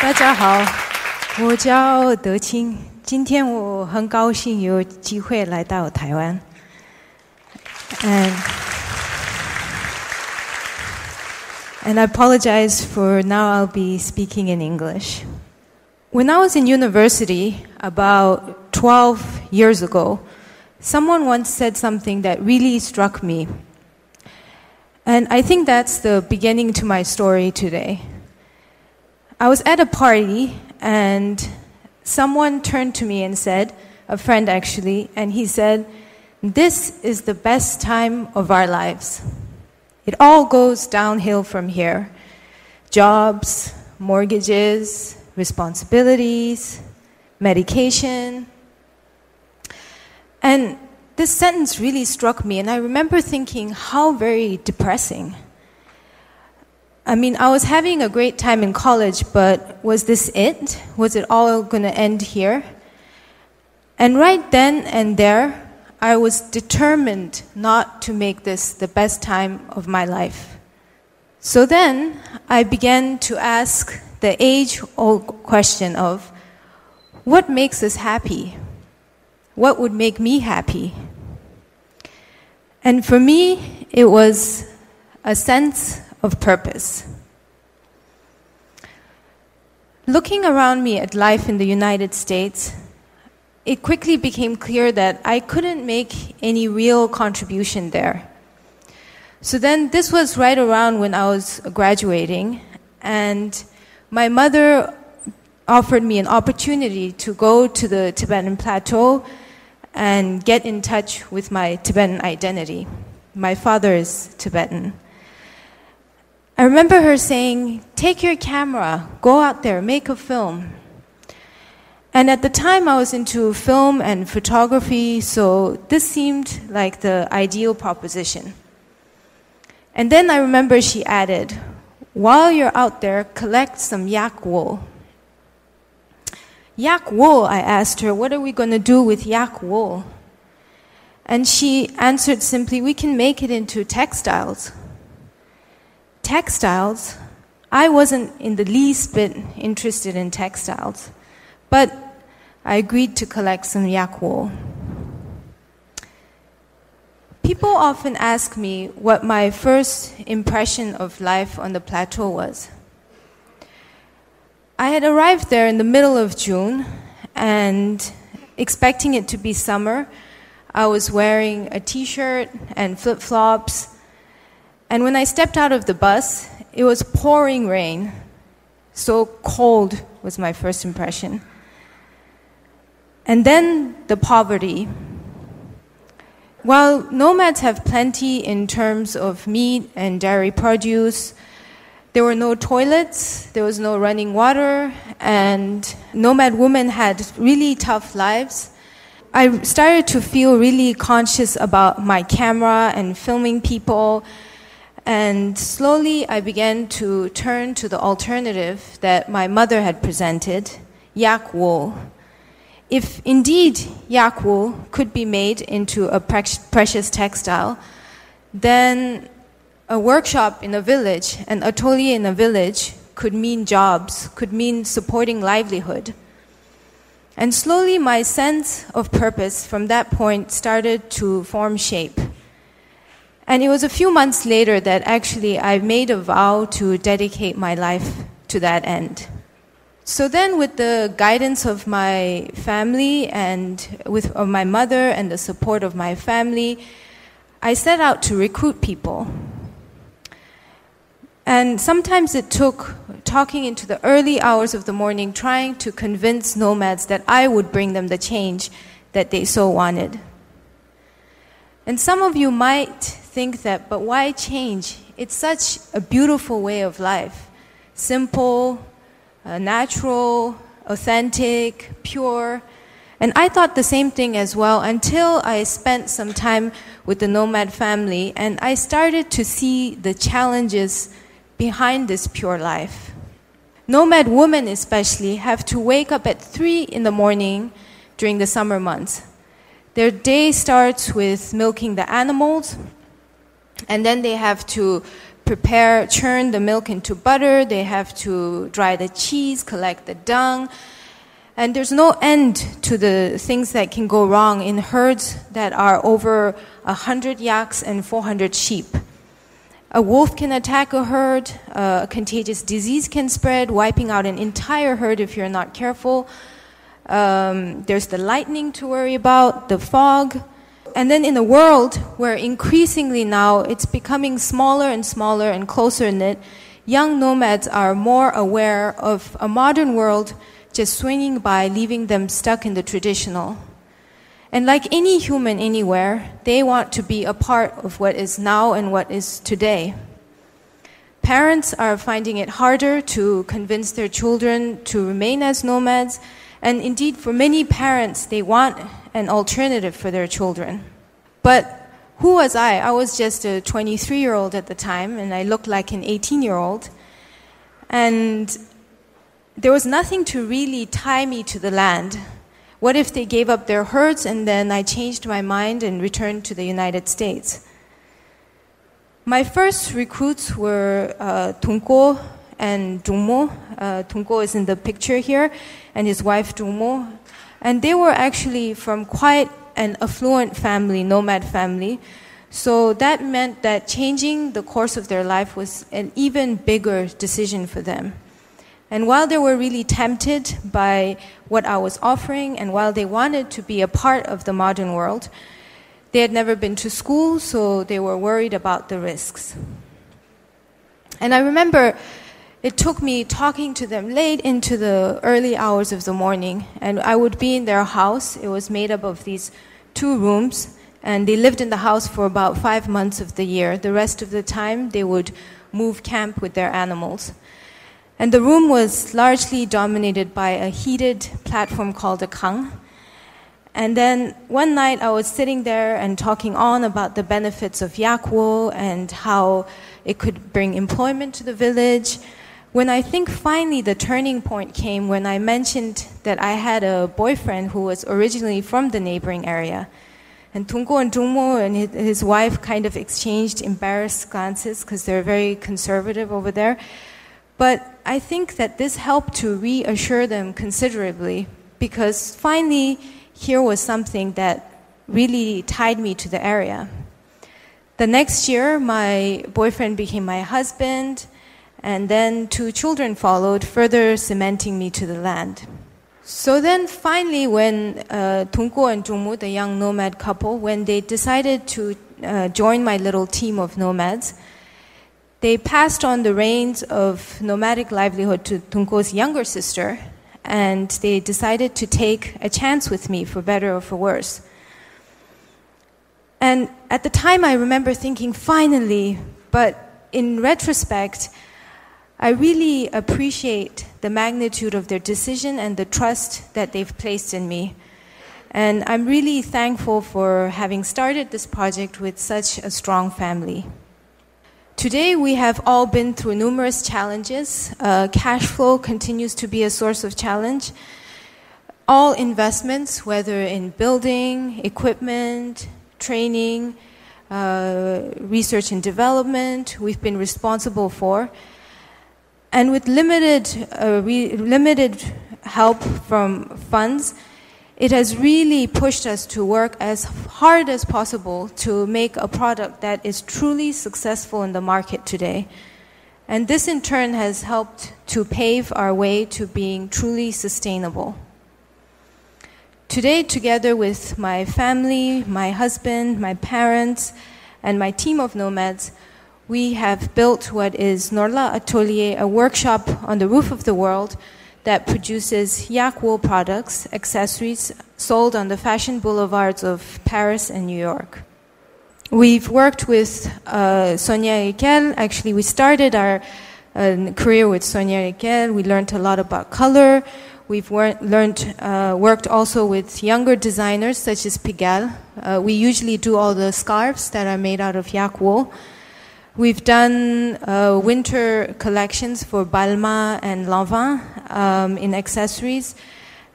大家好，我叫德清。今天我很高兴有机会来到台湾。And and I apologize for now I'll be speaking in English. When I was in university about 12 years ago, someone once said something that really struck me. And I think that's the beginning to my story today. I was at a party and someone turned to me and said, a friend actually, and he said, This is the best time of our lives. It all goes downhill from here jobs, mortgages, responsibilities, medication. And this sentence really struck me, and I remember thinking how very depressing. I mean, I was having a great time in college, but was this it? Was it all going to end here? And right then and there, I was determined not to make this the best time of my life. So then I began to ask the age old question of what makes us happy? What would make me happy? And for me, it was a sense of purpose. Looking around me at life in the United States, it quickly became clear that I couldn't make any real contribution there. So then, this was right around when I was graduating, and my mother offered me an opportunity to go to the Tibetan plateau and get in touch with my Tibetan identity. My father is Tibetan. I remember her saying, Take your camera, go out there, make a film. And at the time, I was into film and photography, so this seemed like the ideal proposition. And then I remember she added, While you're out there, collect some yak wool. Yak wool, I asked her, what are we going to do with yak wool? And she answered simply, We can make it into textiles. Textiles? I wasn't in the least bit interested in textiles. But I agreed to collect some yak wool. People often ask me what my first impression of life on the plateau was. I had arrived there in the middle of June and expecting it to be summer. I was wearing a t shirt and flip flops. And when I stepped out of the bus, it was pouring rain. So cold was my first impression. And then the poverty. While nomads have plenty in terms of meat and dairy produce, there were no toilets, there was no running water, and nomad women had really tough lives. I started to feel really conscious about my camera and filming people, and slowly I began to turn to the alternative that my mother had presented yak wool. If indeed yak wool could be made into a precious textile, then a workshop in a village, an atelier in a village, could mean jobs, could mean supporting livelihood. And slowly, my sense of purpose from that point started to form shape. And it was a few months later that actually I made a vow to dedicate my life to that end. So then, with the guidance of my family and with of my mother and the support of my family, I set out to recruit people. And sometimes it took talking into the early hours of the morning, trying to convince nomads that I would bring them the change that they so wanted. And some of you might think that, but why change? It's such a beautiful way of life simple, uh, natural, authentic, pure. And I thought the same thing as well until I spent some time with the nomad family and I started to see the challenges behind this pure life. Nomad women, especially, have to wake up at 3 in the morning during the summer months. Their day starts with milking the animals, and then they have to prepare, churn the milk into butter. They have to dry the cheese, collect the dung. And there's no end to the things that can go wrong in herds that are over 100 yaks and 400 sheep. A wolf can attack a herd, a contagious disease can spread, wiping out an entire herd if you're not careful. Um, there's the lightning to worry about, the fog. And then in a world where increasingly now it's becoming smaller and smaller and closer knit, young nomads are more aware of a modern world just swinging by, leaving them stuck in the traditional. And like any human anywhere, they want to be a part of what is now and what is today. Parents are finding it harder to convince their children to remain as nomads, and indeed, for many parents, they want an alternative for their children. But who was I? I was just a 23 year old at the time, and I looked like an 18 year old. And there was nothing to really tie me to the land. What if they gave up their herds and then I changed my mind and returned to the United States? My first recruits were uh, and Jungmo. Uh, is in the picture here, and his wife Jungmo. And they were actually from quite an affluent family, nomad family. So that meant that changing the course of their life was an even bigger decision for them. And while they were really tempted by what I was offering, and while they wanted to be a part of the modern world, they had never been to school, so they were worried about the risks. And I remember it took me talking to them late into the early hours of the morning, and I would be in their house. It was made up of these two rooms, and they lived in the house for about five months of the year. The rest of the time, they would move camp with their animals. And the room was largely dominated by a heated platform called a kang. And then one night I was sitting there and talking on about the benefits of yak wool and how it could bring employment to the village. When I think finally the turning point came when I mentioned that I had a boyfriend who was originally from the neighboring area. And Tungo and Jungmo and his wife kind of exchanged embarrassed glances because they're very conservative over there. But I think that this helped to reassure them considerably because finally here was something that really tied me to the area. The next year, my boyfriend became my husband, and then two children followed, further cementing me to the land. So then finally, when uh, and Jungmu, the young nomad couple, when they decided to uh, join my little team of nomads, they passed on the reins of nomadic livelihood to Tunko's younger sister, and they decided to take a chance with me, for better or for worse. And at the time, I remember thinking, finally, but in retrospect, I really appreciate the magnitude of their decision and the trust that they've placed in me. And I'm really thankful for having started this project with such a strong family. Today, we have all been through numerous challenges. Uh, cash flow continues to be a source of challenge. All investments, whether in building, equipment, training, uh, research and development, we've been responsible for. And with limited, uh, re- limited help from funds, it has really pushed us to work as hard as possible to make a product that is truly successful in the market today. And this in turn has helped to pave our way to being truly sustainable. Today, together with my family, my husband, my parents, and my team of nomads, we have built what is Norlha Atelier, a workshop on the roof of the world that produces yak wool products, accessories sold on the fashion boulevards of Paris and New York. We've worked with uh, Sonia Rykiel. Actually, we started our uh, career with Sonia Rykiel. We learned a lot about color. We've wor- learned, uh, worked also with younger designers such as Pigalle. Uh, we usually do all the scarves that are made out of yak wool. We've done uh, winter collections for Balmain and Lanvin um, in accessories,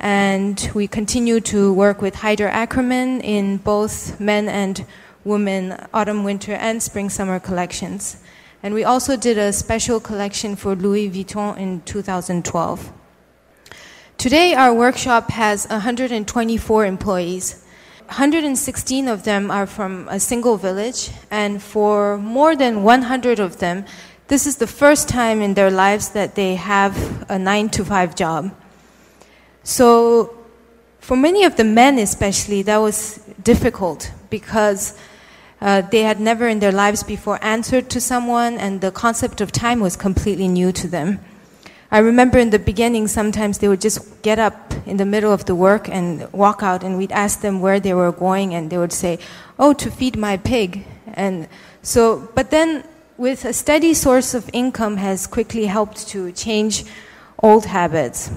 and we continue to work with Haider Ackermann in both men and women autumn, winter, and spring summer collections. And we also did a special collection for Louis Vuitton in 2012. Today, our workshop has 124 employees. 116 of them are from a single village, and for more than 100 of them, this is the first time in their lives that they have a 9 to 5 job. So, for many of the men especially, that was difficult because uh, they had never in their lives before answered to someone, and the concept of time was completely new to them. I remember in the beginning, sometimes they would just get up in the middle of the work and walk out, and we'd ask them where they were going, and they would say, Oh, to feed my pig. And so, but then with a steady source of income has quickly helped to change old habits.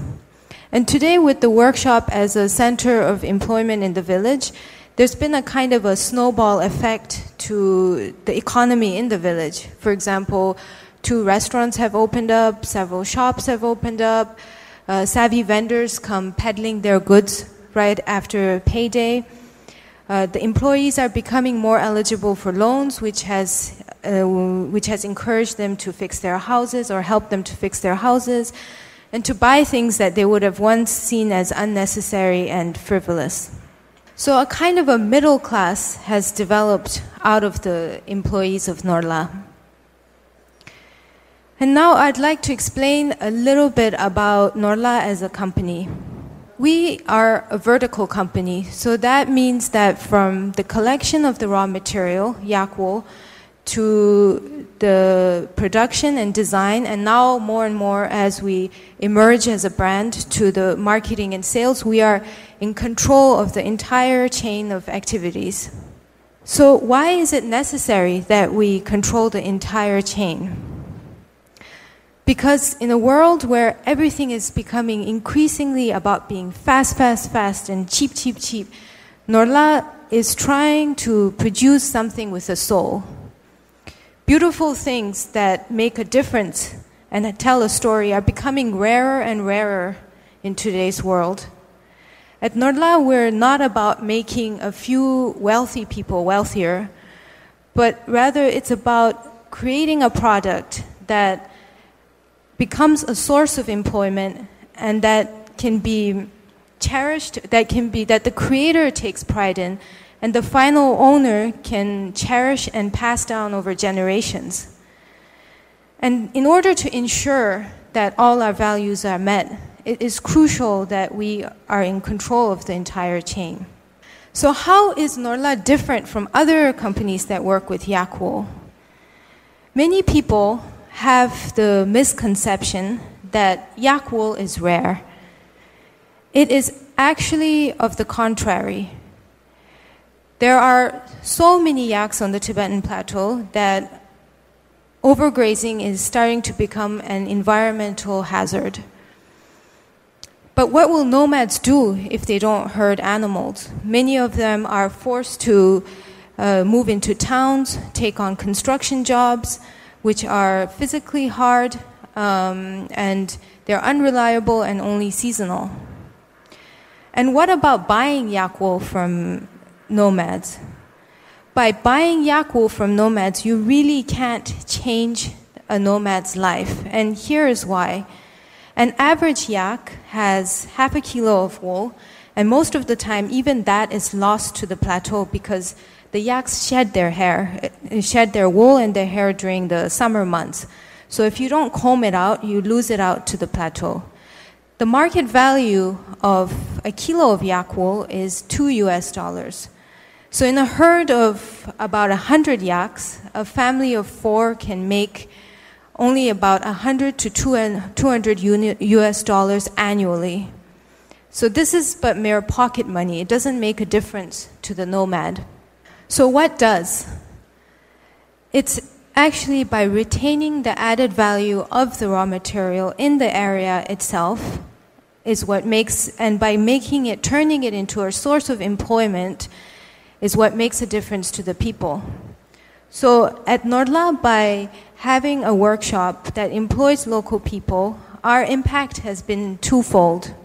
And today, with the workshop as a center of employment in the village, there's been a kind of a snowball effect to the economy in the village. For example, two restaurants have opened up, several shops have opened up, uh, savvy vendors come peddling their goods right after payday. Uh, the employees are becoming more eligible for loans, which has, uh, which has encouraged them to fix their houses or help them to fix their houses and to buy things that they would have once seen as unnecessary and frivolous. So a kind of a middle class has developed out of the employees of Norlha. And now I'd like to explain a little bit about Norlha as a company. We are a vertical company, so that means that from the collection of the raw material, yak wool, to the production and design, and now more and more as we emerge as a brand to the marketing and sales, we are in control of the entire chain of activities. So, why is it necessary that we control the entire chain? Because in a world where everything is becoming increasingly about being fast, fast, fast, and cheap, cheap, cheap, Norlha is trying to produce something with a soul Beautiful things that make a difference and tell a story are becoming rarer and rarer in today's world. At Norlha, we're not about making a few wealthy people wealthier, but rather it's about creating a product that becomes a source of employment and that can be cherished, that can be, that the creator takes pride in, and the final owner can cherish and pass down over generations. And in order to ensure that all our values are met, it is crucial that we are in control of the entire chain. So, how is Norlha different from other companies that work with yak wool? Many people have the misconception that yak wool is rare. It is actually of the contrary. There are so many yaks on the Tibetan plateau that overgrazing is starting to become an environmental hazard. But what will nomads do if they don't herd animals? Many of them are forced to uh, move into towns, take on construction jobs, which are physically hard um, and they're unreliable and only seasonal. And what about buying yak wool from nomads. By buying yak wool from nomads, you really can't change a nomad's life. And here is why. An average yak has half a kilo of wool, and most of the time, even that is lost to the plateau because the yaks shed their hair, eh, shed their wool and their hair during the summer months. So if you don't comb it out, you lose it out to the plateau. The market value of a kilo of yak wool is two US dollars. So, in a herd of about 100 yaks, a family of four can make only about 100 to 200 US dollars annually. So, this is but mere pocket money. It doesn't make a difference to the nomad. So, what does? It's actually by retaining the added value of the raw material in the area itself is what makes and by making it turning it into a source of employment is what makes a difference to the people. So at Norlha, by having a workshop that employs local people, our impact has been twofold.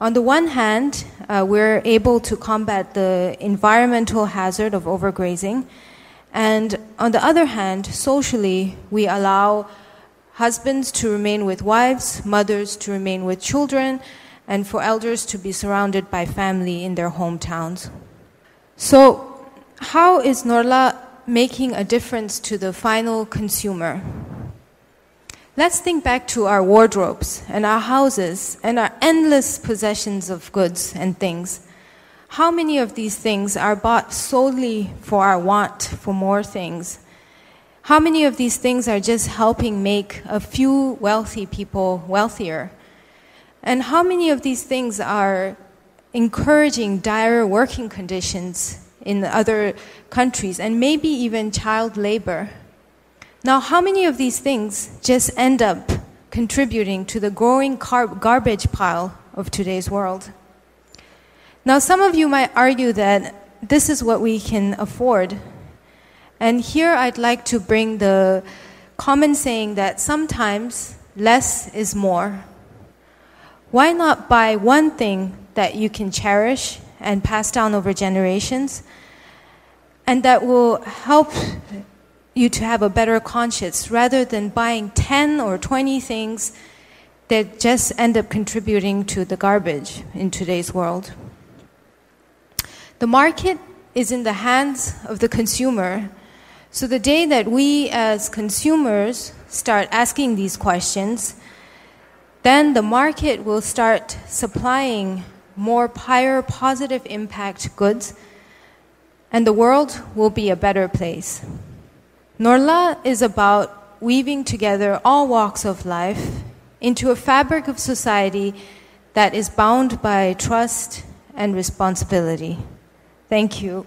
On the one hand, uh, we're able to combat the environmental hazard of overgrazing, And on the other hand, socially, we allow husbands to remain with wives, mothers to remain with children, and for elders to be surrounded by family in their hometowns. So, how is Norlha making a difference to the final consumer? Let's think back to our wardrobes and our houses and our endless possessions of goods and things. How many of these things are bought solely for our want for more things? How many of these things are just helping make a few wealthy people wealthier? And how many of these things are encouraging dire working conditions in other countries and maybe even child labor? Now, how many of these things just end up contributing to the growing car- garbage pile of today's world? Now, some of you might argue that this is what we can afford. And here I'd like to bring the common saying that sometimes less is more. Why not buy one thing that you can cherish and pass down over generations and that will help you to have a better conscience rather than buying 10 or 20 things that just end up contributing to the garbage in today's world. The market is in the hands of the consumer. So the day that we as consumers start asking these questions, then the market will start supplying more higher positive impact goods and the world will be a better place. Norlha is about weaving together all walks of life into a fabric of society that is bound by trust and responsibility. Thank you.